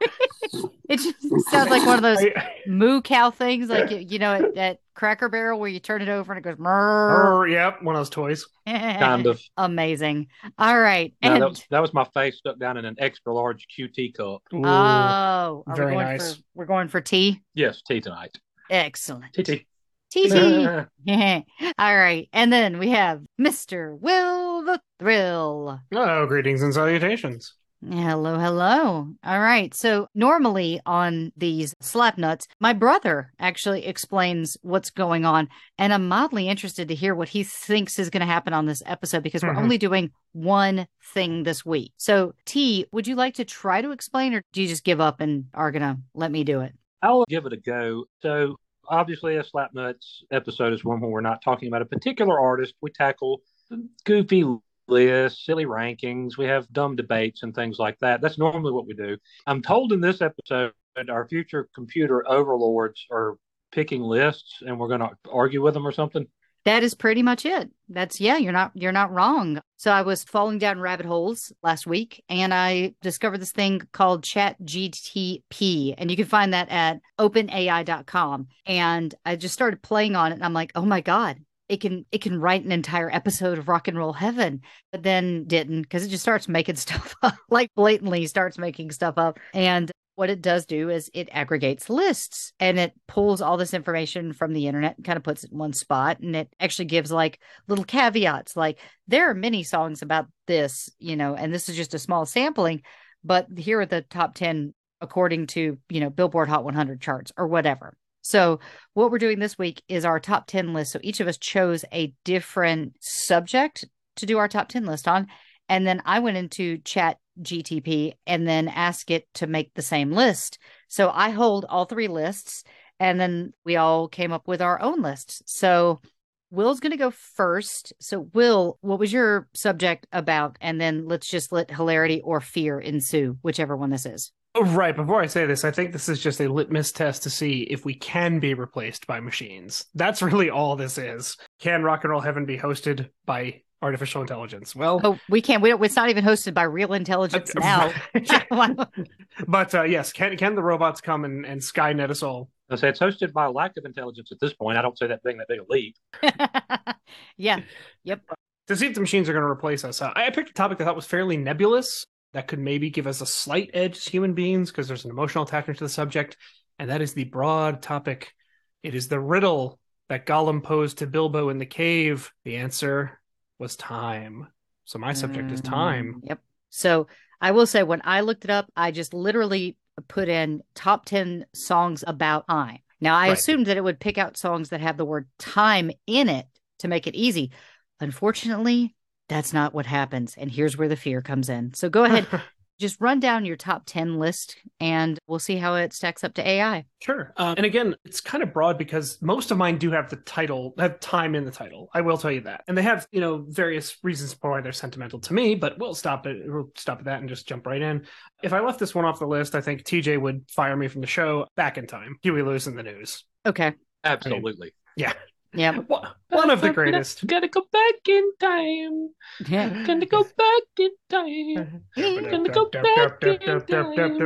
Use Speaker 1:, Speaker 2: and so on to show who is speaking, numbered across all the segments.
Speaker 1: It just sounds like one of those moo cow things, like you, you know, at, at Cracker Barrel where you turn it over and it goes. Murr.
Speaker 2: Yep, one of those toys.
Speaker 3: Kind of.
Speaker 1: Amazing. All right,
Speaker 3: No,
Speaker 1: and
Speaker 3: that, was, that was my face stuck down in an extra large QT cup.
Speaker 2: Ooh.
Speaker 1: oh,
Speaker 2: very
Speaker 1: we
Speaker 2: nice.
Speaker 1: for we're going for tea?
Speaker 3: Yes, tea tonight.
Speaker 1: Excellent.
Speaker 2: TT.
Speaker 1: TT. All right, and then we have Mister Will the Thrill.
Speaker 2: Oh, greetings and salutations.
Speaker 1: Hello, hello. All right. So normally on these slap nuts, my brother actually explains what's going on, and I'm mildly interested to hear what he thinks is going to happen on this episode because we're
Speaker 2: Mhm.
Speaker 1: only doing one thing this week. So, T, would you like to try to explain, or do you just give up and are going to let me do it?
Speaker 3: I'll give it a go. So, obviously, a Slapnuts episode is one where we're not talking about a particular artist. We tackle goofy lists, silly rankings. We have dumb debates and things like that. That's normally what we do. I'm told in this episode our future computer overlords are picking lists and we're going to argue with them or something.
Speaker 1: That is pretty much it. That's yeah, you're not you're not wrong. So I was falling down rabbit holes last week and I discovered this thing called Chat GTP and you can find that at openai.com and I just started playing on it and I'm like, "Oh my god, it can it can write an entire episode of Rock and Roll Heaven." But then didn't because it just starts making stuff up, like blatantly starts making stuff up and what it does do is it aggregates lists and it pulls all this information from the internet and kind of puts it in one spot and it actually gives like little caveats like there are many songs about this you know and this is just a small sampling but here are the top 10 according to you know billboard hot 100 charts or whatever so what we're doing this week is our top 10 list so each of us chose a different subject to do our top 10 list on and then i went into chat GTP and then ask it to make the same list. So I hold all three lists and then we all came up with our own lists. So Will's going to go first. So Will, what was your subject about? And then let's just let hilarity or fear ensue, whichever one this is.
Speaker 2: Right, before I say this, I think this is just a litmus test to see if we can be replaced by machines. That's really all this is. Can Rock and Roll Heaven be hosted by artificial intelligence? Well,
Speaker 1: Oh, we can't. We don't. It's not even hosted by real intelligence now.
Speaker 2: but uh, yes, can can the robots come and, and Skynet us all?
Speaker 3: I say it's hosted by a lack of intelligence at this point. I don't say that being that big a leap.
Speaker 1: yeah. Yep.
Speaker 2: To see if the machines are going to replace us, uh, I I picked a topic that I thought was fairly nebulous that could maybe give us a slight edge as human beings because there's an emotional attachment to the subject, and that is the broad topic. It is the riddle that Gollum posed to Bilbo in the cave. The answer was time. So my subject is time.
Speaker 1: Mm, Yep. So I will say when I looked it up, I just literally put in top 10 songs about time. Now, I
Speaker 2: Right.
Speaker 1: assumed that it would pick out songs that have the word time in it to make it easy. Unfortunately, that's not what happens. And here's where the fear comes in. So go ahead, just run down your top 10 list and we'll see how it stacks up to AI.
Speaker 2: Sure. Um, and again, it's kind of broad because most of mine do have the title, have time in the title. I will tell you that. And they have, you know, various reasons for why they're sentimental to me, but we'll stop it. We'll stop at that and just jump right in. If I left this one off the list, I think TJ would fire me from the show back in time. Huey Lewis and the News.
Speaker 1: Okay.
Speaker 3: Absolutely.
Speaker 1: Yep.
Speaker 2: One one of the greatest.
Speaker 3: Gotta go back in time.
Speaker 1: Yeah.
Speaker 3: Gonna go back in time. Gonna go back in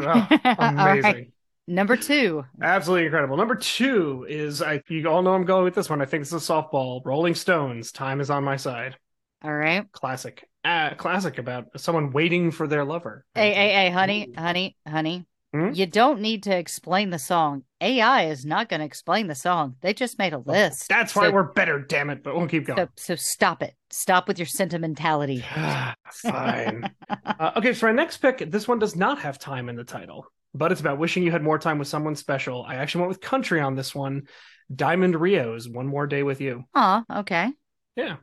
Speaker 3: time.
Speaker 1: All right.
Speaker 2: amazing.
Speaker 1: Number two.
Speaker 2: Absolutely incredible. Number two is I you all know I'm going with this one. I think it's a softball. Rolling Stones. Time is on my side.
Speaker 1: All right.
Speaker 2: Classic. Uh, classic about someone waiting for their lover.
Speaker 1: Hey, hey, hey, honey, honey, honey.
Speaker 2: Hmm?
Speaker 1: You don't need to explain the song. AI is not going to explain the song. They just made a list.
Speaker 2: That's why
Speaker 1: So-
Speaker 2: we're better, damn it. But we'll keep going.
Speaker 1: so stop it. Stop with your sentimentality.
Speaker 2: Fine. uh, okay, so our next pick, this one does not have time in the title, but it's about wishing you had more time with someone special. I actually went with country on this one. Diamond Rio's One More Day with You.
Speaker 1: Aw, okay.
Speaker 2: Yeah.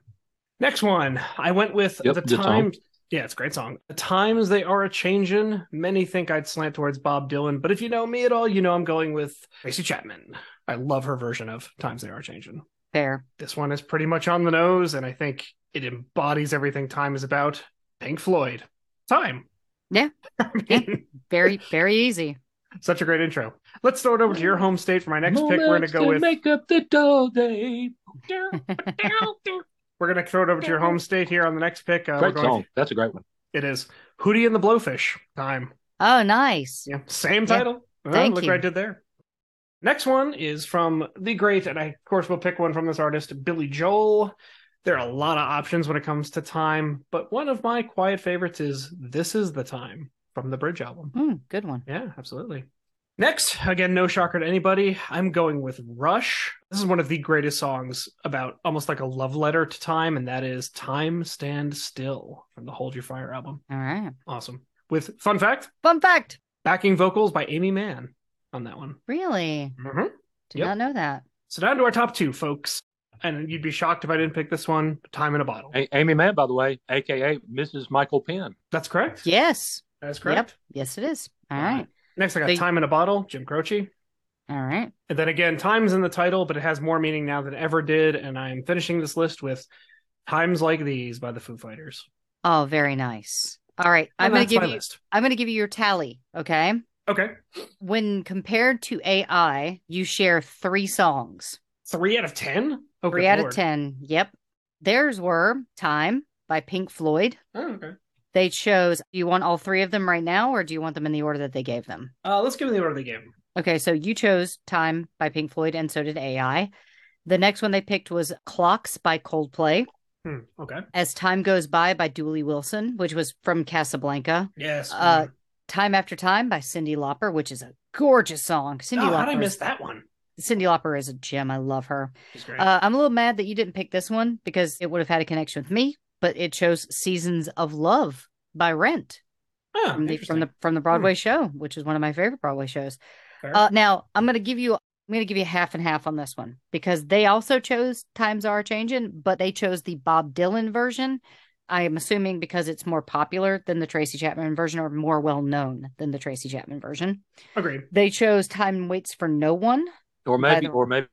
Speaker 2: Next one, I went with
Speaker 3: Yep,
Speaker 2: the
Speaker 3: good song.
Speaker 2: time. Yeah, it's a great song. The times they are a changin'. Many think I'd slant towards Bob Dylan, but if you know me at all, you know I'm going with Tracy Chapman. I love her version of Times They Are Changin'.
Speaker 1: Fair.
Speaker 2: This one is pretty much on the nose, and I think it embodies everything time is about. Pink Floyd. Time.
Speaker 1: Yeah.
Speaker 2: I mean,
Speaker 1: Very, very easy.
Speaker 2: such a great intro. Let's throw it over to your home state for my next pick. We're going to
Speaker 3: Moments
Speaker 2: go with
Speaker 3: make up the dull day.
Speaker 2: we're going to throw it over to your home state here on the next pick. Uh,
Speaker 3: Great
Speaker 2: going
Speaker 3: song. That's a great one.
Speaker 2: It is Hootie and the Blowfish. Time.
Speaker 1: Oh, nice.
Speaker 2: Yeah, same title. Well,
Speaker 1: Thank
Speaker 2: look
Speaker 1: you.
Speaker 2: what I did there. Next one is from the great, and I of course will pick one from this artist, Billy Joel. There are a lot of options when it comes to time, but one of my quiet favorites is "This Is the Time" from the Bridge album.
Speaker 1: Mm, good one.
Speaker 2: Yeah, absolutely. Next, again, no shocker to anybody. I'm going with Rush. This is one of the greatest songs about almost like a love letter to time, and that is Time Stand Still from the Hold Your Fire album.
Speaker 1: All right.
Speaker 2: Awesome. With fun fact,
Speaker 1: Fun fact.
Speaker 2: backing vocals by Aimee Mann on that one.
Speaker 1: Really?
Speaker 2: Mm-hmm.
Speaker 1: Did
Speaker 2: Yep.
Speaker 1: not know that.
Speaker 2: So down to our top two, folks. And you'd be shocked if I didn't pick this one. Time in a bottle.
Speaker 3: A- Aimee Mann, by the way, aka Mrs. Michael Penn.
Speaker 2: That's correct.
Speaker 1: Yes.
Speaker 2: That's correct.
Speaker 1: Yes, it is. All right.
Speaker 2: Next, I got
Speaker 1: They-
Speaker 2: Time in a Bottle, Jim Croce.
Speaker 1: All right.
Speaker 2: And then again, time's in the title, but it has more meaning now than ever did. And I'm finishing this list with Times Like These by the Foo Fighters.
Speaker 1: Oh, very nice. All right. I'm going to give you
Speaker 2: list.
Speaker 1: I'm going to give you your tally, okay?
Speaker 2: Okay.
Speaker 1: When compared to AI, you share 3 songs.
Speaker 2: Three out of 10? Oh,
Speaker 1: 3 out
Speaker 2: Lord.
Speaker 1: of 10. Yep. Theirs were Time by Pink Floyd.
Speaker 2: Oh, okay.
Speaker 1: They chose, do you want all three of them right now or do you want them in the order that they gave them?
Speaker 2: Uh, let's give them the order they gave them.
Speaker 1: Okay, so you chose Time by Pink Floyd and so did AI. The next one they picked was Clocks by Coldplay,
Speaker 2: Hmm. Okay.
Speaker 1: As Time Goes By by Dooley Wilson, which was from Casablanca.
Speaker 2: Yes.
Speaker 1: Uh, Time After Time by Cyndi Lauper, which is a gorgeous song. Cyndi
Speaker 2: oh,
Speaker 1: Lauper.
Speaker 2: how did I
Speaker 1: is-
Speaker 2: miss that one?
Speaker 1: Cyndi Lauper is a gem. I love her.
Speaker 2: She's great.
Speaker 1: Uh, I'm a little mad that you didn't pick this one because it would have had a connection with me, but it chose Seasons of Love by Rent
Speaker 2: oh,
Speaker 1: from the from the from the Broadway show, which is one of my favorite Broadway shows. Uh, now I'm gonna give you I'm gonna give you half and half on this one because they also chose Times Are Changing, but they chose the Bob Dylan version. I am assuming because it's more popular than the Tracy Chapman version or more well known than the Tracy Chapman version.
Speaker 2: Agreed.
Speaker 1: They chose Time Waits for No One,
Speaker 3: Or maybe,
Speaker 1: the-
Speaker 3: or maybe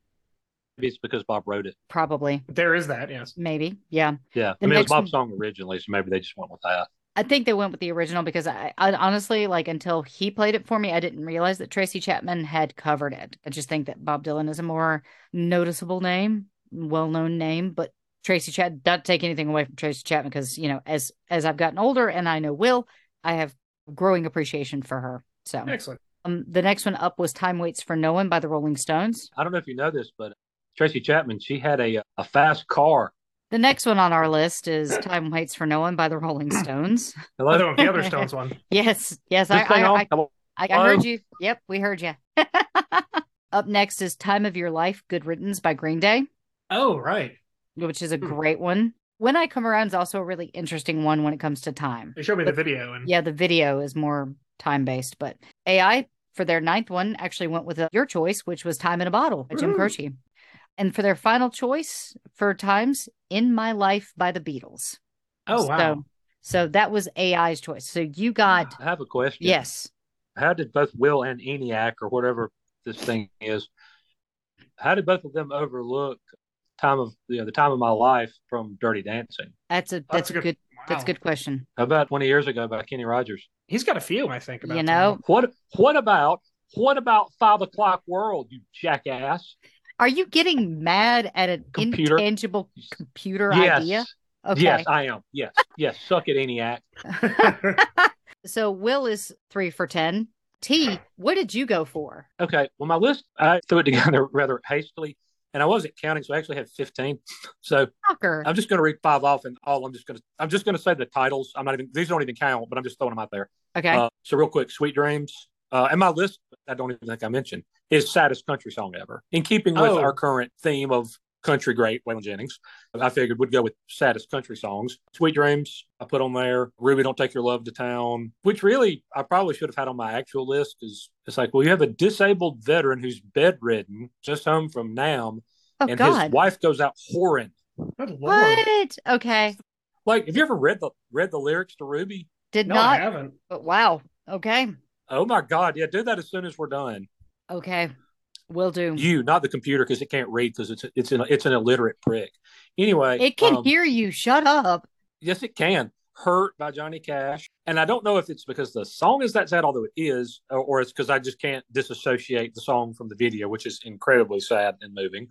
Speaker 3: it's because Bob wrote it.
Speaker 1: probably,
Speaker 2: There is that, yes.
Speaker 1: maybe. Yeah.
Speaker 3: Yeah,
Speaker 1: The
Speaker 3: I mean it was Bob's
Speaker 1: one-
Speaker 3: song originally, so maybe they just went with that.
Speaker 1: I think they went with the original because I, I honestly like until he played it for me, I didn't realize that Tracy Chapman had covered it. I just think that Bob Dylan is a more noticeable name, well known name, but Tracy Chapman not take anything away from Tracy Chapman because you know as as I've gotten older and I know Will, I have growing appreciation for her. So
Speaker 2: Excellent.
Speaker 1: um, the next one up was Time Waits for No One by the Rolling Stones.
Speaker 3: I don't know if you know this, but Tracy Chapman, she had a a fast car.
Speaker 1: The next one on our list is Time Waits for No One by the Rolling Stones.
Speaker 3: Hello,
Speaker 2: I don't the other Stones one.
Speaker 1: Yes, yes, I, I. I I, I heard you. Yep, we heard you. Up next is Time of Your Life, Good Riddance by Green Day,
Speaker 2: Oh, right.
Speaker 1: which is a
Speaker 2: Hmm.
Speaker 1: great one. When I Come Around is also a really interesting one when it comes to time.
Speaker 2: They showed me the video and
Speaker 1: Yeah, the video is more time based, but AI for their ninth one, actually went with a, your choice, which was Time in a Bottle by Jim Croce. And for their final choice for times, In My Life by the Beatles.
Speaker 2: Oh wow.
Speaker 1: So, so that was AI's choice. So you got,
Speaker 3: I have a question.
Speaker 1: yes.
Speaker 3: How did both Will and ENIAC or whatever this thing is, how did both of them overlook time of you know, the time of my life from Dirty Dancing?
Speaker 1: That's a that's, a good, that's a good question.
Speaker 3: How about 20 years ago by Kenny Rogers?
Speaker 2: He's got a few, I think. About
Speaker 1: You
Speaker 2: Tim.
Speaker 1: know,
Speaker 3: What what about what about five o'clock world, you jackass?
Speaker 1: Are you getting mad at an
Speaker 3: Computer.
Speaker 1: intangible computer
Speaker 3: yes.
Speaker 1: idea? Okay.
Speaker 3: Yes, I am. Yes. Yes. Suck it, ENIAC.
Speaker 1: So Will is three for 10. T, what did you go for?
Speaker 3: Okay. Well, my list, I threw it together rather hastily, and I wasn't counting, so I actually had 15. So. I'm just going to read five off, and all I'm just going to, I'm just going to say the titles. I'm not even, these don't even count, but I'm just throwing them out there.
Speaker 1: Okay.
Speaker 3: Uh, so real quick, Sweet Dreams. Uh, and my list, I don't even think I mentioned, his saddest country song ever. In keeping with
Speaker 2: Oh.
Speaker 3: our current theme of country great, Waylon Jennings, I figured we'd go with saddest country songs. Sweet Dreams, I put on there. Ruby, Don't Take Your Love to Town, which really I probably should have had on my actual list. Is it's like, well, you have a disabled veteran who's bedridden, just home from Nam,
Speaker 1: oh,
Speaker 3: and
Speaker 1: God.
Speaker 3: his wife goes out whoring.
Speaker 2: Good lord.
Speaker 1: What? Okay.
Speaker 3: Like, have you ever read the read the lyrics to Ruby?
Speaker 1: Did
Speaker 2: No, I
Speaker 1: not.
Speaker 2: haven't.
Speaker 1: But wow. Okay.
Speaker 3: Oh my God, yeah, do that as soon as we're done.
Speaker 1: Okay. Will do.
Speaker 3: You, not the computer, because it can't read because it's it's an it's an illiterate prick. Anyway,
Speaker 1: it can
Speaker 3: um,
Speaker 1: hear you. Shut up.
Speaker 3: Yes, it can. Hurt by Johnny Cash, and I don't know if it's because the song is that sad, although it is, or, or it's because I just can't disassociate the song from the video, which is incredibly sad and moving.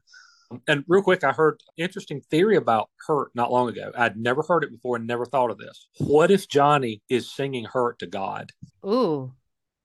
Speaker 3: And real quick, I heard interesting theory about Hurt not long ago. I'd never heard it before and never thought of this. What if Johnny is singing Hurt to God?
Speaker 1: Ooh.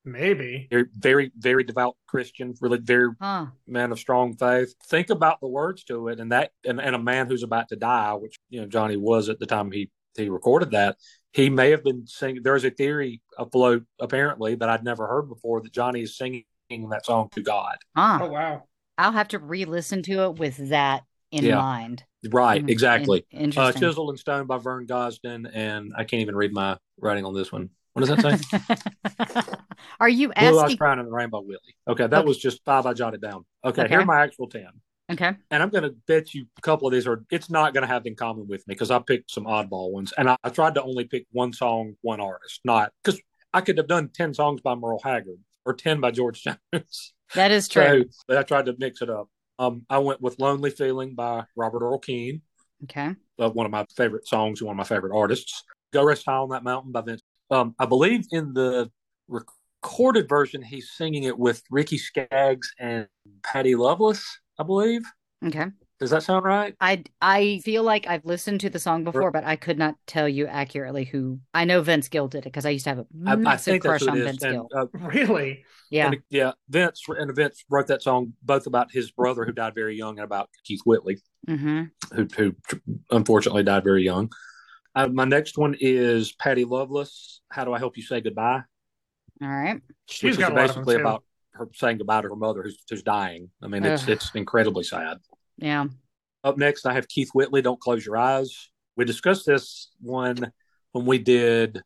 Speaker 2: Maybe.
Speaker 3: Very, very, very devout Christian, really very
Speaker 1: Huh.
Speaker 3: man of strong faith. Think about the words to it, and that, and, and a man who's about to die, which you know Johnny was at the time he he recorded that. He may have been singing. There's a theory afloat, apparently, that I'd never heard before that Johnny is singing that song to God.
Speaker 1: Huh.
Speaker 2: Oh wow.
Speaker 1: I'll have to re-listen to it with that in
Speaker 3: Yeah.
Speaker 1: mind.
Speaker 3: Right,
Speaker 1: Mm,
Speaker 3: exactly.
Speaker 1: in-
Speaker 3: Uh,
Speaker 1: interesting.
Speaker 3: Chiseled in Stone by Vern Gosdin, and I can't even read my writing on this one. What does that say?
Speaker 1: Are you
Speaker 3: Blue Eyes
Speaker 1: asking?
Speaker 3: Crying and the Rainbow Willie. Okay, that
Speaker 1: Okay.
Speaker 3: was just five I jotted down. Okay,
Speaker 1: Okay.
Speaker 3: here are my actual ten.
Speaker 1: Okay.
Speaker 3: and I'm going to bet you a couple of these are it's not going to have in common with me because I picked some oddball ones, and I, I tried to only pick one song, one artist, not because I could have done ten songs by Merle Haggard or ten by George Jones.
Speaker 1: That is true.
Speaker 3: so, but I tried to mix it up. Um, I went with "Lonely Feeling" by Robert Earl Keen,
Speaker 1: okay.
Speaker 3: uh, one of my favorite songs, one of my favorite artists. "Go Rest High on That Mountain" by Vince. Um, I believe in the recorded version, he's singing it with Ricky Skaggs and Patty Loveless. I believe.
Speaker 1: Okay.
Speaker 3: Does that sound right?
Speaker 1: I I feel like I've listened to the song before, but I could not tell you accurately who. I know Vince Gill did it because I used to have a
Speaker 3: I, I
Speaker 1: massive
Speaker 3: think that's
Speaker 1: crush on. Vince
Speaker 3: And,
Speaker 1: Gill.
Speaker 3: uh,
Speaker 2: Really?
Speaker 1: Yeah.
Speaker 3: and, yeah. Vince and Vince wrote that song both about his brother who died very young and about Keith Whitley,
Speaker 1: hmm
Speaker 3: who, who unfortunately died very young. Uh, my next one is Patty Loveless. How do I help you say goodbye?
Speaker 1: All right.
Speaker 2: She's
Speaker 3: which is
Speaker 2: got a lot of them
Speaker 3: basically
Speaker 2: too.
Speaker 3: about her saying goodbye to her mother who's, who's dying. I mean, it's
Speaker 1: Ugh.
Speaker 3: it's incredibly sad.
Speaker 1: Yeah.
Speaker 3: Up next, I have Keith Whitley. Don't close your eyes. We discussed this one when we did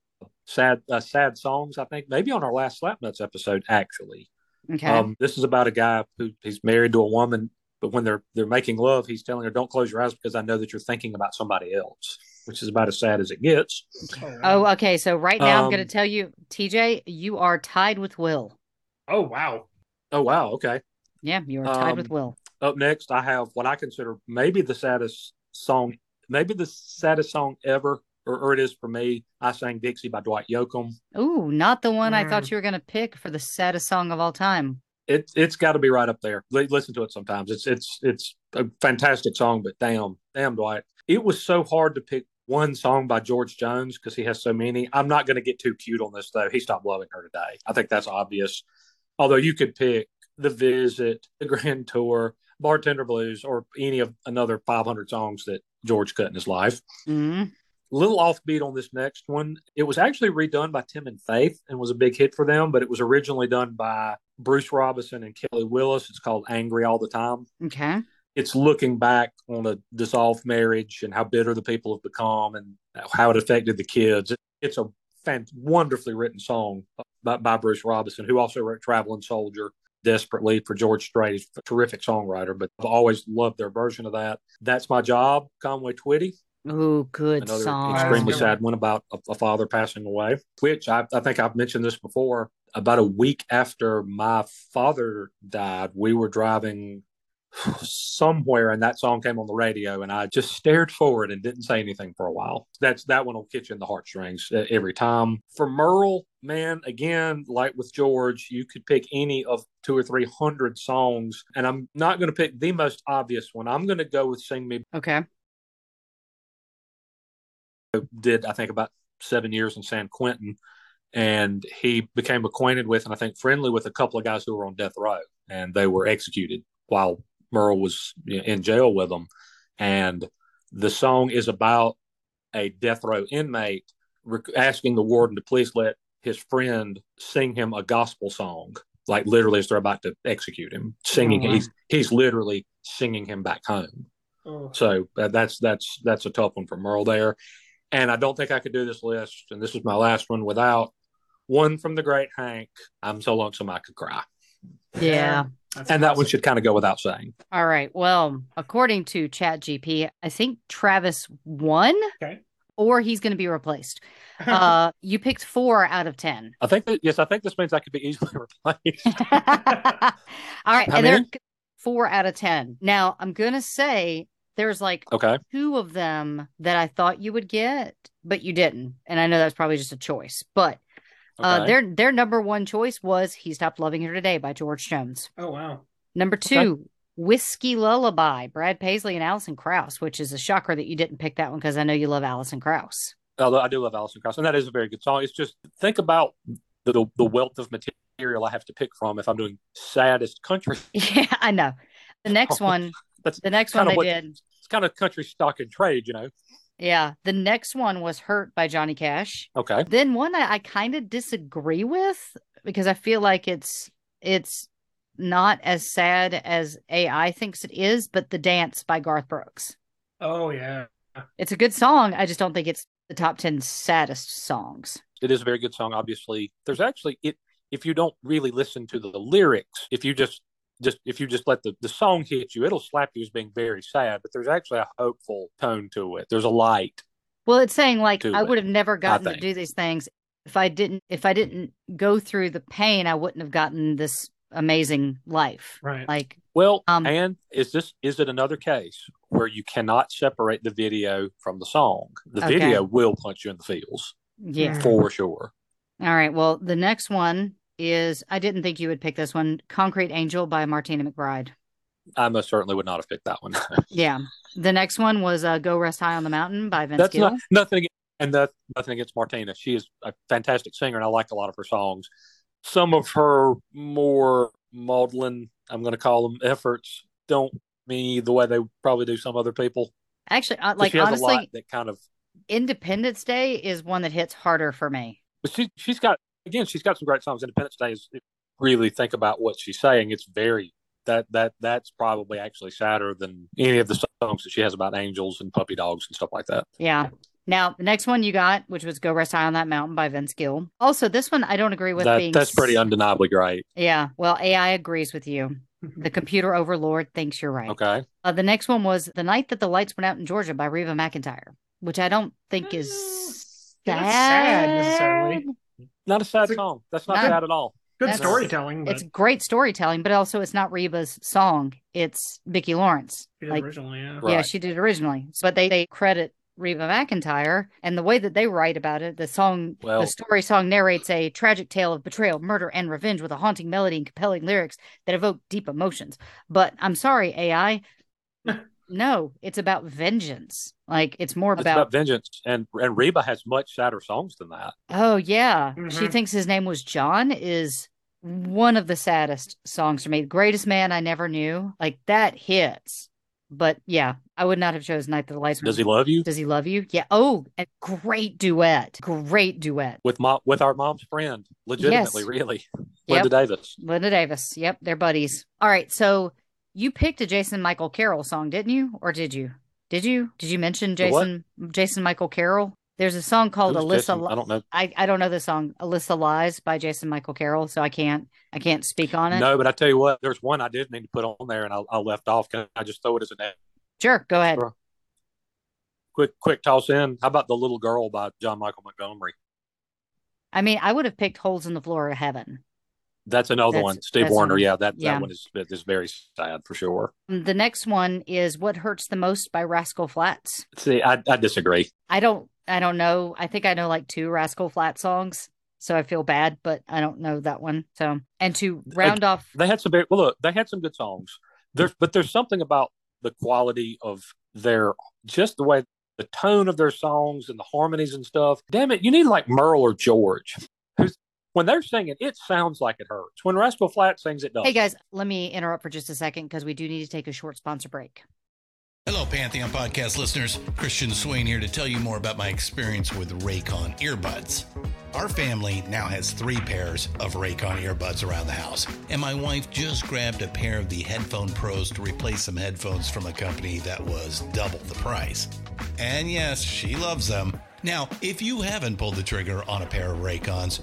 Speaker 3: sad uh, sad songs. I think maybe on our last Slapnuts episode, actually.
Speaker 1: Okay.
Speaker 3: Um, this is about a guy who he's married to a woman, but when they're they're making love, he's telling her, "Don't close your eyes because I know that you're thinking about somebody else," which is about as sad as it gets.
Speaker 1: oh, okay. So right now I'm going
Speaker 3: um,
Speaker 1: to tell you, TJ, you are tied with Will.
Speaker 2: Oh wow.
Speaker 3: Oh wow, okay.
Speaker 1: Yeah, you are tied with
Speaker 3: Um,
Speaker 1: Will.
Speaker 3: Up next, I have what I consider maybe the saddest song, maybe the saddest song ever, or, or it is for me. I sang Dixie by Dwight Yoakam.
Speaker 1: Ooh, not the one I
Speaker 2: Mm.
Speaker 1: thought you were going to pick for the saddest song of all time.
Speaker 3: It it's got to be right up there. Li- listen to it sometimes. It's it's it's a fantastic song, but damn, damn Dwight. It was so hard to pick one song by George Jones because he has so many. I'm not going to get too cute on this though. He stopped loving her today. I think that's obvious. Although you could pick The Visit, The Grand Tour, Bartender Blues, or any of another 500 songs that George cut in his life.
Speaker 1: hmm
Speaker 3: little offbeat on this next one. It was actually redone by Tim and Faith and was a big hit for them, but it was originally done by Bruce Robison and Kelly Willis. It's called Angry All the Time.
Speaker 1: Okay.
Speaker 3: It's looking back on a dissolved marriage and how bitter the people have become and how it affected the kids. It's a fan- wonderfully written song. by, by Bruce Robison, who also wrote Traveling Soldier desperately for George Strait, a terrific songwriter, but I've always loved their version of that. That's My Job, Conway Twitty.
Speaker 1: Oh, good
Speaker 3: Another
Speaker 1: song.
Speaker 3: extremely sad one about a, a father passing away, which I, I think I've mentioned this before. About a week after my father died, we were driving somewhere and that song came on the radio and I just stared forward and didn't say anything for a while. That's that one will you in the heartstrings uh, every time. For Merle, man, again, like with George, you could pick any of two or three hundred songs, and I'm not going to pick the most obvious one. I'm going to go with "Sing Me."
Speaker 1: Okay.
Speaker 3: Did I think about seven years in San Quentin, and he became acquainted with and I think friendly with a couple of guys who were on death row, and they were executed while Merle was in jail with them. And the song is about a death row inmate rec- asking the warden to please let his friend sing him a gospel song, like literally as they're about to execute him, singing.
Speaker 2: Oh, wow.
Speaker 3: He's he's literally singing him back home.
Speaker 2: Oh.
Speaker 3: So uh, that's that's that's a tough one for Merle there. And I don't think I could do this list, and this is my last one without one from the great Hank. I'm so lonesome I could cry,
Speaker 1: Yeah.
Speaker 2: That's
Speaker 3: and that one should kind of go without saying.
Speaker 1: All right. Well, according to ChatGP, I think Travis won
Speaker 2: Okay.
Speaker 1: or he's going to be replaced. Uh, you picked four out of 10.
Speaker 3: I think that yes, I think this means I could be easily replaced.
Speaker 1: All right.
Speaker 3: How
Speaker 1: and they're four out of 10. Now, I'm going to say there's like
Speaker 3: Okay,
Speaker 1: two of them that I thought you would get, but you didn't. And I know that's probably just a choice, but uh, their their number one choice was "He Stopped Loving Her Today" by George Jones.
Speaker 2: oh wow.
Speaker 1: Number two, "Whiskey Lullaby," Brad Paisley and Alison Krauss, which is a shocker that you didn't pick that one because I know you love Alison Krauss.
Speaker 3: Although I do love Alison Krauss, and that is a very good song. It's just think about the the wealth of material I have to pick from if I'm doing saddest country.
Speaker 1: Yeah, I know. The next one,
Speaker 3: That's
Speaker 1: the next one
Speaker 3: kind
Speaker 1: they
Speaker 3: what
Speaker 1: did.
Speaker 3: it's kind of country stock and trade, you know.
Speaker 1: Yeah, the next one was "Hurt" by Johnny Cash.
Speaker 3: Okay,
Speaker 1: Then one I, I kind of disagree with because I feel like it's it's not as sad as AI thinks it is, but "The Dance" by Garth Brooks.
Speaker 2: Oh yeah.
Speaker 1: It's a good song. I just don't think it's the top ten saddest songs.
Speaker 3: it is a very good song. Obviously, there's actually it. If you don't really listen to the, lyrics, if you just just if you just let the, the song hit you, it'll slap you as being very sad. But there's actually a hopeful tone to it. There's a light.
Speaker 1: Well, it's saying like I
Speaker 3: it,
Speaker 1: would have never gotten to do these things if I didn't if I didn't go through the pain. I wouldn't have gotten this amazing life.
Speaker 2: Right.
Speaker 1: Like
Speaker 3: Well,
Speaker 1: Um,
Speaker 3: and is this is it another case where you cannot separate the video from the song? The
Speaker 1: Okay.
Speaker 3: video will punch you in the feels
Speaker 1: yeah.
Speaker 3: For sure.
Speaker 1: All right. Well, the next one is I didn't think you would pick this one. Concrete Angel by Martina McBride.
Speaker 3: I most certainly would not have picked that one.
Speaker 1: Yeah. The next one was uh, Go Rest High on the Mountain by Vince
Speaker 3: That's
Speaker 1: Gill.
Speaker 3: not nothing, and that nothing against Martina. She is a fantastic singer, and I like a lot of her songs. Some of her more maudlin, I'm going to call them efforts, don't me the way they probably do some other people.
Speaker 1: Actually, uh, like
Speaker 3: she has a lot
Speaker 1: honestly,
Speaker 3: that kind of,
Speaker 1: Independence Day is one that hits harder for me.
Speaker 3: but she she's got again, she's got some great songs. Independence Day is if you really think about what she's saying. It's very that that that's probably actually sadder than any of the songs that she has about angels and puppy dogs and stuff like that.
Speaker 1: Yeah. Now, the next one you got, which was Go Rest High on That Mountain by Vince Gill. Also, this one I don't agree with
Speaker 3: That,
Speaker 1: being
Speaker 3: that's pretty undeniably great.
Speaker 1: Yeah. Well, AI agrees with you. The computer overlord thinks you're right.
Speaker 3: Okay.
Speaker 1: Uh, the next one was The Night That the Lights Went Out in Georgia by Reba McEntire, which I don't think is
Speaker 2: Yeah,
Speaker 1: sad.
Speaker 2: sad necessarily.
Speaker 3: Not a sad
Speaker 2: a-
Speaker 3: song. That's not
Speaker 1: Not-
Speaker 3: sad at all.
Speaker 2: Good storytelling, but
Speaker 1: It's great storytelling, but also it's not Reba's song. It's Vicki Lawrence.
Speaker 2: she did
Speaker 1: Like,
Speaker 2: originally, yeah.
Speaker 3: Right.
Speaker 1: yeah, she did originally. But they, they credit Reba McEntire and the way that they write about it, the song,
Speaker 3: Well-
Speaker 1: the story song narrates a tragic tale of betrayal, murder, and revenge with a haunting melody and compelling lyrics that evoke deep emotions. But I'm sorry, AI. No, it's about vengeance. Like it's more
Speaker 3: It's
Speaker 1: about,
Speaker 3: about vengeance, and and Reba has much sadder songs than that.
Speaker 1: oh yeah, she
Speaker 2: Mhm.
Speaker 1: thinks his name was John is one of the saddest songs for me. Greatest man I never knew. Like that hits. But yeah, I would not have chosen Night That the Lights.
Speaker 3: Does he love you?
Speaker 1: Does he love you? Yeah. Oh, a great duet. Great duet.
Speaker 3: With mom, with our mom's friend, legitimately,
Speaker 1: Yes.
Speaker 3: really,
Speaker 1: Yep.
Speaker 3: Linda Davis.
Speaker 1: Linda Davis. Yep, they're buddies. All right. So you picked a Jason Michael Carroll song, didn't you? Or did you? Did you? Did you mention Jason Jason Michael Carroll? There's a song called Alyssa.
Speaker 3: Jason? I don't know.
Speaker 1: I, I don't know the song Alyssa Lies by Jason Michael Carroll, so I can't I can't speak on it.
Speaker 3: No, but I tell you what, there's one I did need to put on there, and I, I left off. Can I just throw it as an ad?
Speaker 1: Sure, go ahead.
Speaker 3: Quick, quick toss in. How about the little girl by John Michael Montgomery?
Speaker 1: I mean, I would have picked Holes in the Floor of Heaven.
Speaker 3: That's another
Speaker 1: That's-
Speaker 3: one. Steve Wariner.
Speaker 1: one.
Speaker 3: Yeah, that
Speaker 1: Yeah.
Speaker 3: that one is is very sad for sure.
Speaker 1: The next one is What Hurts the Most by Rascal Flatts.
Speaker 3: See, I, I disagree.
Speaker 1: I don't I don't know. I think I know like two Rascal Flatts songs, so I feel bad, but I don't know that one. So and to round off
Speaker 3: They had some very well. Look, they had some good songs. There's, but there's something about the quality of their just the way the tone of their songs and the harmonies and stuff. Damn it, you need like Merle or George, when they're singing, it sounds like it hurts. When Rascal Flat sings, it does.
Speaker 1: Hey guys, let me interrupt for just a second because we do need to take a short sponsor break.
Speaker 4: Hello, Pantheon podcast listeners. Christian Swain here to tell you more about my experience with Raycon earbuds. Our family now has three pairs of Raycon earbuds around the house, and my wife just grabbed a pair of the Headphone Pros to replace some headphones from a company that was double the price. And yes, she loves them. Now, if you haven't pulled the trigger on a pair of Raycons,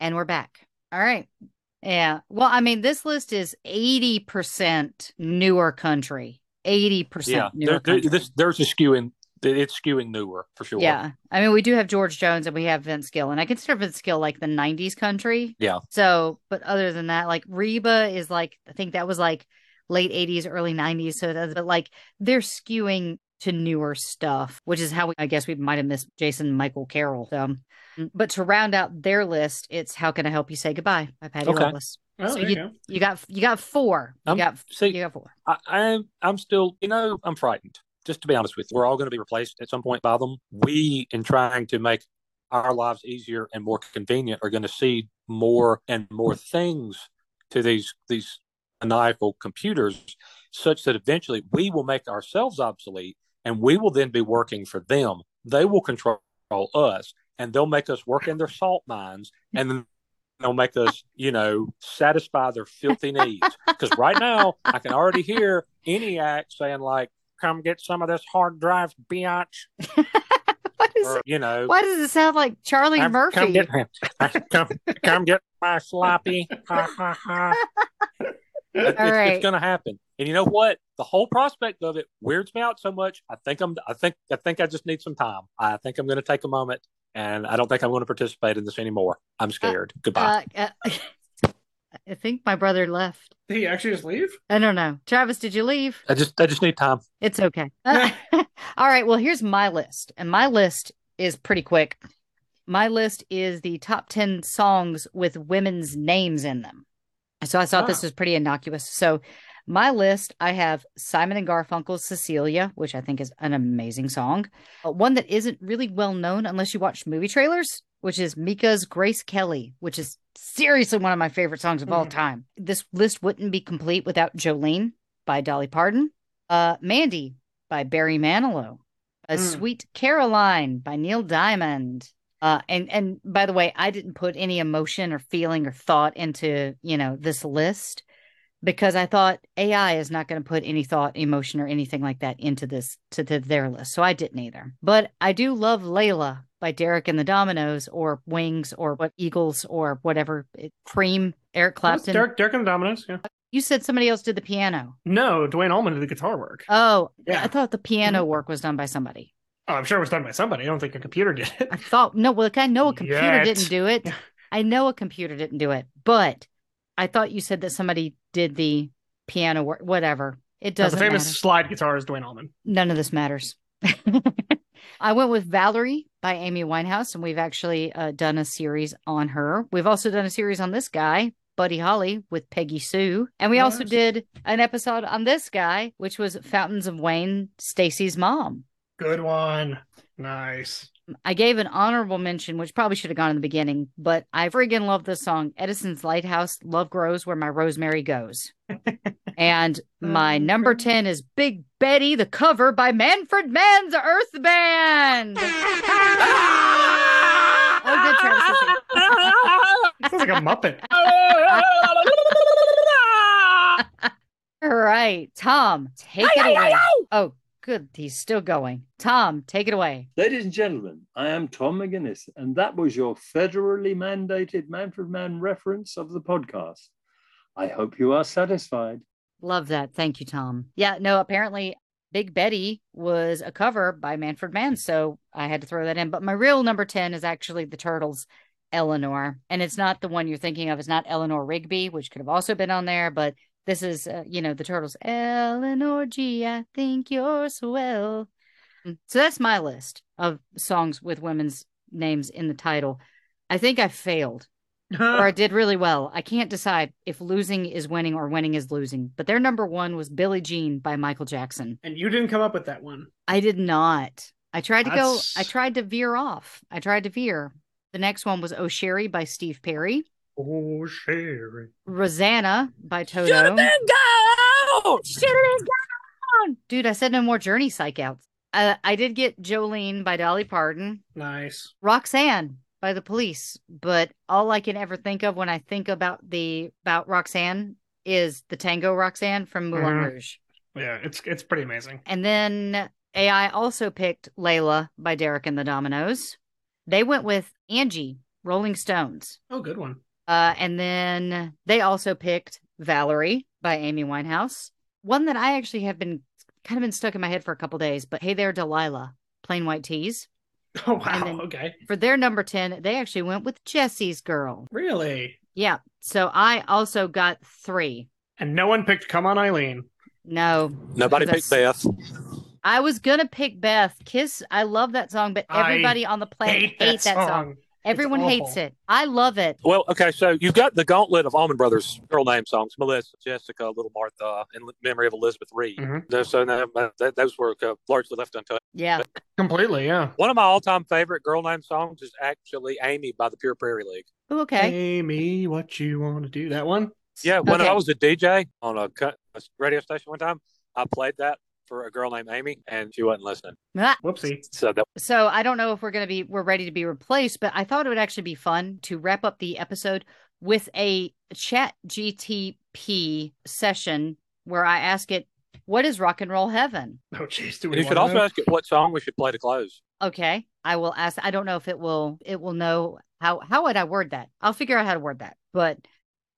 Speaker 1: And we're back. All right. Yeah. Well, I mean, this list is 80% newer country. 80%
Speaker 3: Yeah,
Speaker 1: newer
Speaker 3: there,
Speaker 1: country.
Speaker 3: this, there's a skewing. It's skewing newer for sure.
Speaker 1: Yeah. I mean, we do have George Jones and we have Vince Gill, and I consider Vince Gill like the 90s country.
Speaker 3: Yeah.
Speaker 1: So, but other than that, like Reba is like, I think that was like late 80s, early 90s. So, that's, but like they're skewing to newer stuff, which is how we, I guess we might have missed Jason Michael Carroll. So, but to round out their list, it's How Can I Help You Say Goodbye by Patty
Speaker 3: Okay.
Speaker 1: Loveless.
Speaker 2: Oh,
Speaker 1: so you,
Speaker 2: you go.
Speaker 1: you got you got four. You
Speaker 3: Um,
Speaker 1: got
Speaker 3: see-
Speaker 1: you got four.
Speaker 3: I, I'm I'm still, you know, I'm frightened. Just to be honest with you, we're all going to be replaced at some point by them. We, in trying to make our lives easier and more convenient, are going to see more and more things to these these maniacal computers, such that eventually we will make ourselves obsolete, and we will then be working for them. They will control us, and they'll make us work in their salt mines, and then they'll make us, you know, satisfy their filthy needs. Because right now, I can already hear ENIAC saying like, "Come get some of this hard drive, biatch," or you know,
Speaker 1: Why does it sound like Charlie
Speaker 3: "Come-
Speaker 1: Murphy?
Speaker 3: Come get, come, come get my sloppy. Ha ha ha. It- it's,
Speaker 1: right.
Speaker 3: it's going to happen, and you know what? The whole prospect of it weirds me out so much. I think I'm. I think. I think I just need some time. I think I'm going to take a moment, and I don't think I'm going to participate in this anymore. I'm scared. Goodbye.
Speaker 1: Uh, uh, I think my brother left.
Speaker 2: Did he actually just leave?
Speaker 1: I don't know. Travis, did you leave?
Speaker 3: I just. I just need time.
Speaker 1: It's okay. All right. Well, here's my list. And my list is pretty quick. My list is the top 10 songs with women's names in them. So I thought this was pretty innocuous. So My list, I have Simon and Garfunkel's Cecilia, which I think is an amazing song. Uh, one that isn't really well known unless you watch movie trailers, which is Mika's Grace Kelly, which is seriously one of my favorite songs of all
Speaker 2: Mhm.
Speaker 1: time. This list wouldn't be complete without Jolene by Dolly Parton, uh, Mandy by Barry Manilow, a
Speaker 2: Mm.
Speaker 1: Sweet Caroline by Neil Diamond. Uh, and and by the way, I didn't put any emotion or feeling or thought into you know this list because I thought AI is not going to put any thought, emotion, or anything like that into this to the, their list, so I didn't either. But I do love Layla by Derek and the Dominos, or Wings, or what Eagles, or whatever. It, Cream, Eric Clapton.
Speaker 2: Derek, Derek and the Dominos. Yeah.
Speaker 1: You said somebody else did the piano.
Speaker 2: No, Duane Allman did the guitar work.
Speaker 1: Oh,
Speaker 2: Yeah.
Speaker 1: I thought the piano work was done by somebody.
Speaker 2: Oh, I'm sure it was done by somebody. I don't think a computer did it.
Speaker 1: I thought no, well, like, I know a computer
Speaker 2: Yet.
Speaker 1: didn't do it. I know a computer didn't do it, but I thought you said that somebody did the piano work. Whatever. It
Speaker 2: No, the
Speaker 1: doesn't
Speaker 2: famous
Speaker 1: matter.
Speaker 2: slide guitar is Duane Allman.
Speaker 1: None of this matters. I went with Valerie by Amy Winehouse, and we've actually uh, done a series on her. We've also done a series on this guy, Buddy Holly, with Peggy Sue. And we also did an episode on this guy, which was Fountains of Wayne, Stacy's mom.
Speaker 2: Good one. Nice.
Speaker 1: I gave an honorable mention, which probably should have gone in the beginning, but I friggin' love this song, Edison's Lighthouse, Love Grows Where My Rosemary Goes. and my number 10 is Big Betty, the cover by Manfred Mann's Earth Band. oh, good, Travis.
Speaker 2: Sounds like a Muppet.
Speaker 1: All right, Tom, take it away. Oh, good. He's still going. Tom, take it away.
Speaker 5: Ladies and gentlemen, I am Tom McGuinness, and that was your federally mandated Manfred Mann reference of the podcast. I hope you are satisfied.
Speaker 1: Love that. Thank you, Tom. Yeah, no, apparently Big Betty was a cover by Manfred Mann, so I had to throw that in. But my real number 10 is actually the Turtles, Eleanor. And it's not the one you're thinking of. It's not Eleanor Rigby, which could have also been on there, but this is, uh, you know, the Turtles, Eleanor G, I think you're swell. So that's my list of songs with women's names in the title. I think I failed or I did really well. I can't decide if losing is winning or winning is losing. But their number one was Billie Jean by Michael Jackson.
Speaker 2: and you didn't come up with that one.
Speaker 1: I did not. I tried to
Speaker 2: That's-
Speaker 1: go, I tried to veer off. I tried to veer. The next one was Oh Sherrie by Steve Perry.
Speaker 2: Oh, Sherrie.
Speaker 1: Rosanna by Toto.
Speaker 6: Should have been gone.
Speaker 1: Should have been gone. Dude, I said no more Journey psych outs. Uh, I did get Jolene by Dolly Parton.
Speaker 2: Nice.
Speaker 1: Roxanne by the police, but all I can ever think of when I think about the about Roxanne is the tango Roxanne from Moulin
Speaker 2: Mhm.
Speaker 1: Rouge.
Speaker 2: Yeah, it's it's pretty amazing.
Speaker 1: And then AI also picked Layla by Derek and the Dominos. They went with Angie, Rolling Stones.
Speaker 2: Oh, good one.
Speaker 1: Uh, and then they also picked Valerie by Amy Winehouse. One that I actually have been kind of been stuck in my head for a couple days, but Hey There, Delilah, Plain White T's.
Speaker 2: Oh wow. okay.
Speaker 1: For their number 10, they actually went with Jessie's Girl.
Speaker 2: Really?
Speaker 1: Yeah. So I also got three.
Speaker 2: And no one picked "Come On, Eileen."
Speaker 1: No.
Speaker 3: Nobody picked Beth.
Speaker 1: I was gonna pick Beth. Kiss. I love that song, but
Speaker 2: I
Speaker 1: everybody on the planet
Speaker 2: Hate
Speaker 1: hates
Speaker 2: that
Speaker 1: that, song.
Speaker 2: song.
Speaker 1: Everyone hates it. I love it.
Speaker 3: Well, okay, so you've got the gauntlet of Allman Brothers girl name songs: Melissa, Jessica, Little Martha, in memory of Elizabeth Reed.
Speaker 2: Mhm.
Speaker 3: No, So no, that, those were uh, largely left untouched.
Speaker 1: Yeah.
Speaker 2: Completely, yeah.
Speaker 3: One of my all-time favorite girl name songs is actually "Amy" by the Pure Prairie League.
Speaker 1: Ooh, okay.
Speaker 2: Amy, what you want to do? That one?
Speaker 3: Yeah, when
Speaker 1: Okay.
Speaker 3: I was a DJ on a, a radio station one time, I played that for a girl named Amy, and she wasn't listening.
Speaker 1: Ah,
Speaker 2: Whoopsie.
Speaker 3: So that
Speaker 1: So I don't know if we're gonna be we're ready to be replaced, but I thought it would actually be fun to wrap up the episode with a chat GTP session where I ask it, what is rock and roll heaven?
Speaker 2: Oh, jeez. Do we
Speaker 3: you should also
Speaker 2: know?
Speaker 3: ask it what song we should play to close.
Speaker 1: Okay. I will ask I don't know if it will it will know how how would I word that? I'll figure out how to word that. But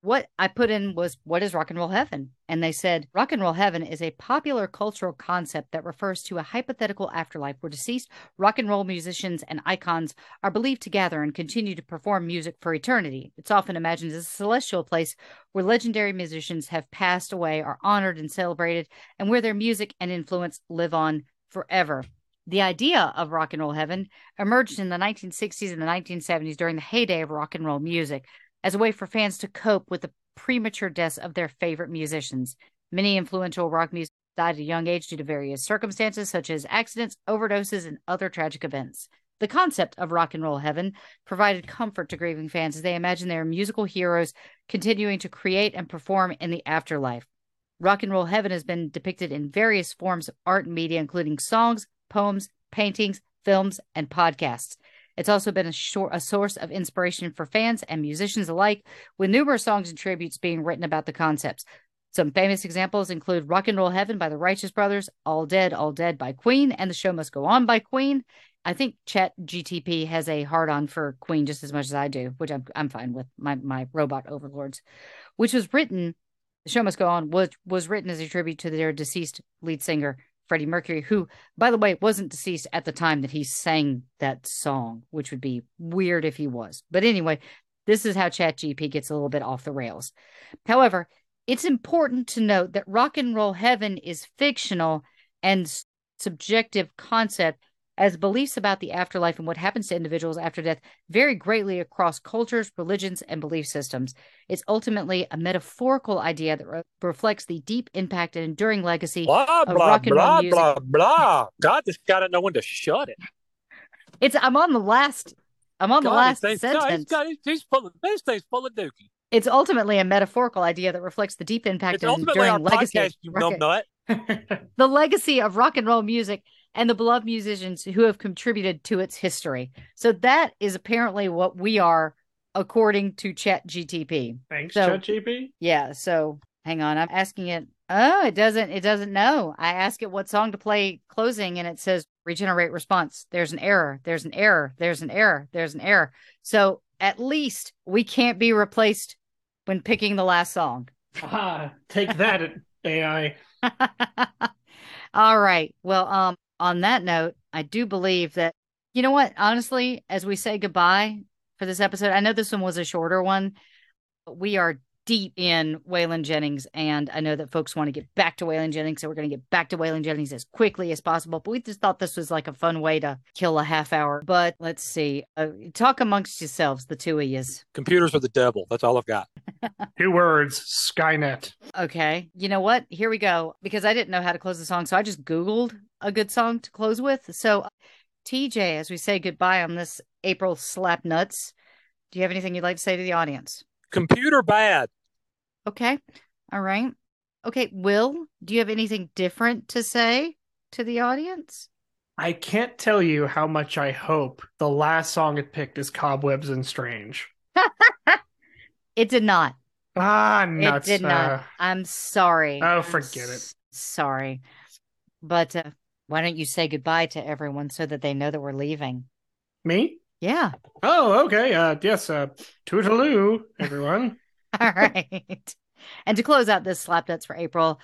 Speaker 1: what I put in was what is rock and roll heaven? And they said rock and roll heaven is a popular cultural concept that refers to a hypothetical afterlife where deceased rock and roll musicians and icons are believed to gather and continue to perform music for eternity. It's often imagined as a celestial place where legendary musicians have passed away, are honored and celebrated, and where their music and influence live on forever. The idea of rock and roll heaven emerged in the 1960s and the 1970s during the heyday of rock and roll music as a way for fans to cope with the premature deaths of their favorite musicians. Many influential rock music died at a young age due to various circumstances, such as accidents, overdoses, and other tragic events. The concept of rock and roll heaven provided comfort to grieving fans as they imagined their musical heroes continuing to create and perform in the afterlife. Rock and roll heaven has been depicted in various forms of art and media, including songs, poems, paintings, films, and podcasts. It's also been a, short, a source of inspiration for fans and musicians alike, with numerous songs and tributes being written about the concepts. Some famous examples include Rock and Roll Heaven by the Righteous Brothers, All Dead, All Dead by Queen, and The Show Must Go On by Queen. I think Chat GTP has a hard on for Queen just as much as I do, which I'm I'm fine with my my robot overlords, which was written. The show must go on was was written as a tribute to their deceased lead singer Freddie Mercury, who, by the way, wasn't deceased at the time that he sang that song, which would be weird if he was. But anyway, this is how ChatGP gets a little bit off the rails. However, it's important to note that rock and roll heaven is fictional and subjective concept as beliefs about the afterlife and what happens to individuals after death vary greatly across cultures, religions, and belief systems. It's ultimately a metaphorical idea that re- reflects the deep impact and enduring legacy
Speaker 3: Blah
Speaker 1: of
Speaker 3: blah
Speaker 1: rock and roll
Speaker 3: blah
Speaker 1: music.
Speaker 3: blah blah. God, this guy doesn't know when to shut it.
Speaker 1: It's I'm on the last I'm on the last
Speaker 3: this thing's- God, he's
Speaker 1: sentence.
Speaker 3: got- he's, he's full of this thing's full of dookie.
Speaker 1: It's ultimately a metaphorical idea that reflects the deep impact
Speaker 3: It's
Speaker 1: and enduring legacy.
Speaker 3: podcast, you
Speaker 1: rock- the legacy of rock and roll music and the beloved musicians who have contributed to its history. So that is apparently what we are, according to Chat GTP.
Speaker 2: Thanks,
Speaker 1: So-
Speaker 2: ChatGPT.
Speaker 1: Yeah. So hang on, I'm asking it. Oh, it doesn't. It doesn't know. I ask it what song to play closing, and it says regenerate response. There's an error. There's an error. There's an error. There's an error. So at least we can't be replaced when picking the last song.
Speaker 2: Ah, take that, AI.
Speaker 1: All right. Well, um, on that note, I do believe that you know what, honestly, as we say goodbye for this episode, I know this one was a shorter one, but we are deep in Waylon Jennings, and I know that folks want to get back to Waylon Jennings, so we're going to get back to Waylon Jennings as quickly as possible. But we just thought this was like a fun way to kill a half hour. But let's see, uh, talk amongst yourselves, the two of yous.
Speaker 3: Computers are the devil. That's all I've got.
Speaker 2: Two words: Skynet.
Speaker 1: Okay. You know what? Here we go. Because I didn't know how to close the song. So I just Googled a good song to close with. So, TJ, as we say goodbye on this April slap nuts, do you have anything you'd like to say to the audience?
Speaker 3: Computer bad.
Speaker 1: Okay. All right. Okay. Will, do you have anything different to say to the audience?
Speaker 2: I can't tell you how much I hope the last song it picked is Cobwebs and Strange.
Speaker 1: It did not.
Speaker 2: Ah, nuts.
Speaker 1: It did not.
Speaker 2: Uh,
Speaker 1: I'm sorry.
Speaker 2: Oh,
Speaker 1: I'm
Speaker 2: forget it.
Speaker 1: s- Sorry. But uh, why don't you say goodbye to everyone so that they know that we're leaving?
Speaker 2: me?
Speaker 1: Yeah.
Speaker 2: Oh, okay. Uh, yes. Uh, toodaloo, everyone.
Speaker 1: All right. And to close out this slap nuts for April,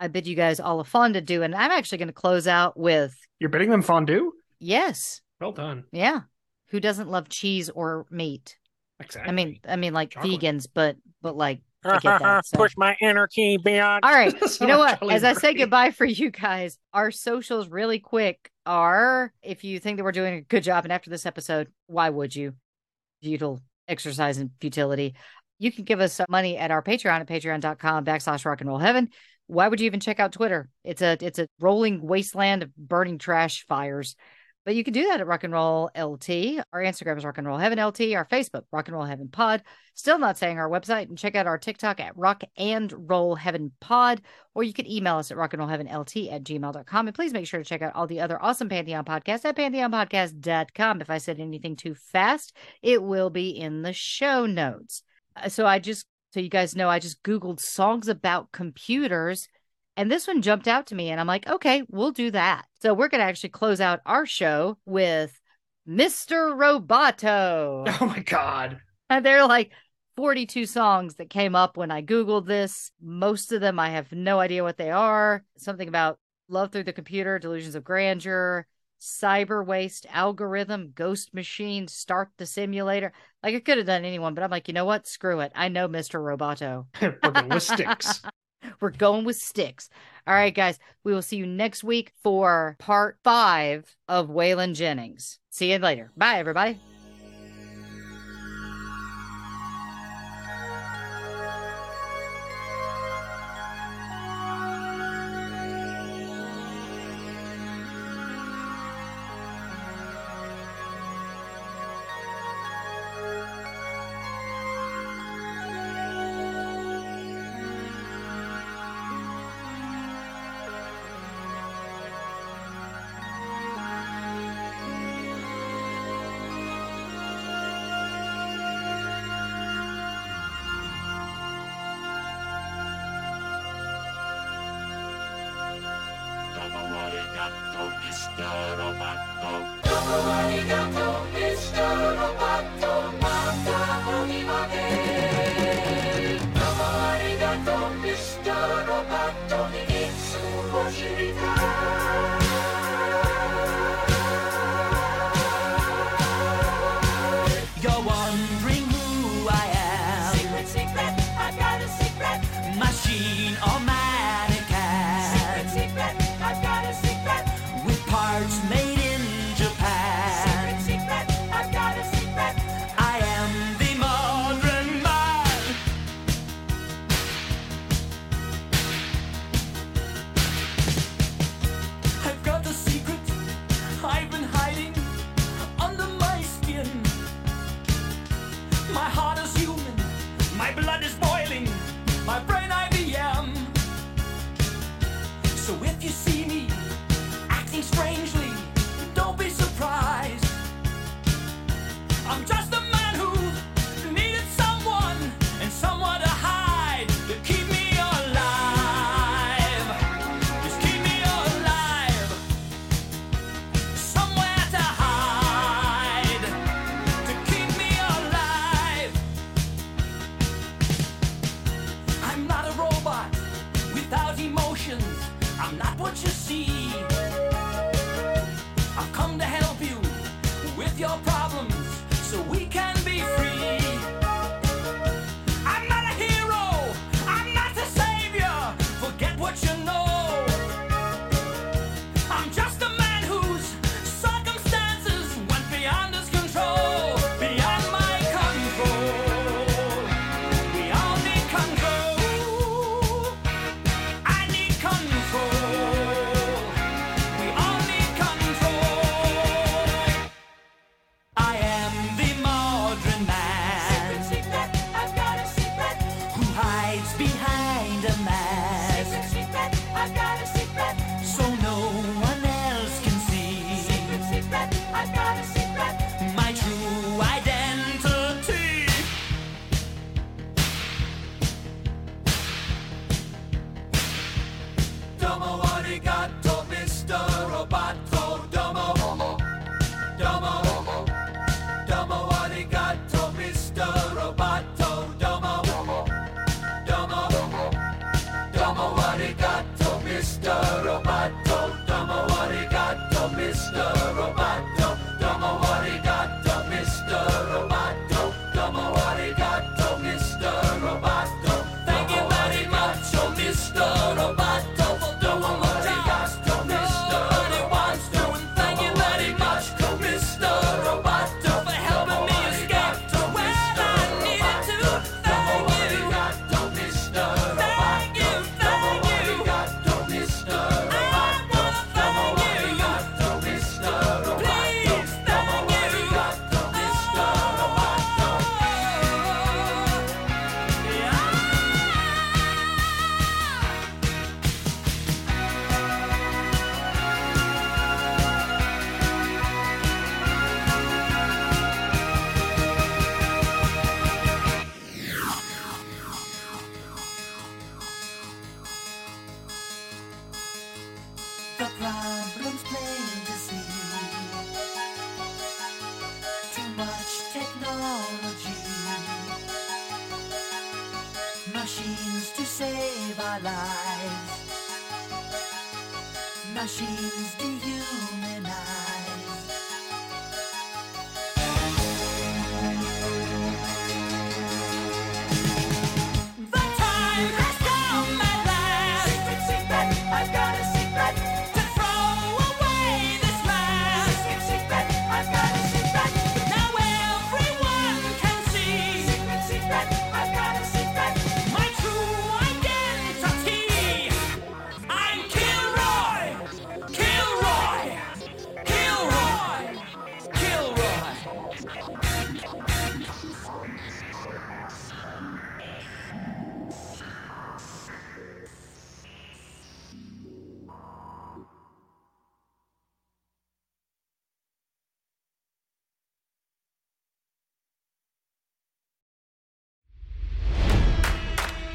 Speaker 1: I bid you guys all a to do. And I'm actually going to close out with
Speaker 2: You're bidding them fondue.
Speaker 1: yes.
Speaker 2: Well done.
Speaker 1: Yeah. Who doesn't love cheese or meat?
Speaker 2: Exactly.
Speaker 1: I mean, I mean like
Speaker 2: Chocolate.
Speaker 1: vegans, but but like that. so.
Speaker 3: Push my inner key beyond.
Speaker 1: All right. You know what? As I say goodbye for you guys, our socials really quick are if you think that we're doing a good job, and after this episode, why would you? Futile exercise in futility. You can give us some money at our Patreon at patreon.com backslash rock and roll heaven. Why would you even check out Twitter? It's a it's a rolling wasteland of burning trash fires. But you can do that at Rock and Roll LT. Our Instagram is Rock and Roll Heaven LT. Our Facebook, Rock and Roll Heaven Pod. Still not saying our website. And check out our TikTok at Rock and Roll Heaven Pod. Or you can email us at rock and roll heaven LT at gmail.com. And please make sure to check out all the other awesome Pantheon podcasts at pantheonpodcast.com. If I said anything too fast, it will be in the show notes. Uh, So I just, so you guys know, I just Googled songs about computers. And this one jumped out to me, and I'm like, okay, we'll do that. So we're going to actually close out our show with Mr. Roboto.
Speaker 2: Oh my god.
Speaker 1: And there are like 42 songs that came up when I Googled this. Most of them I have no idea what they are. Something about Love Through the Computer, Delusions of Grandeur, Cyber Waste, Algorithm, Ghost Machine, Start the Simulator. Like I could have done anyone, but I'm like, you know what? Screw it. I know Mr. Roboto.
Speaker 2: We're going with Styx.
Speaker 1: We're going with Styx. All right, guys. We will see you next week for part five of Waylon Jennings. See you later. Bye, everybody.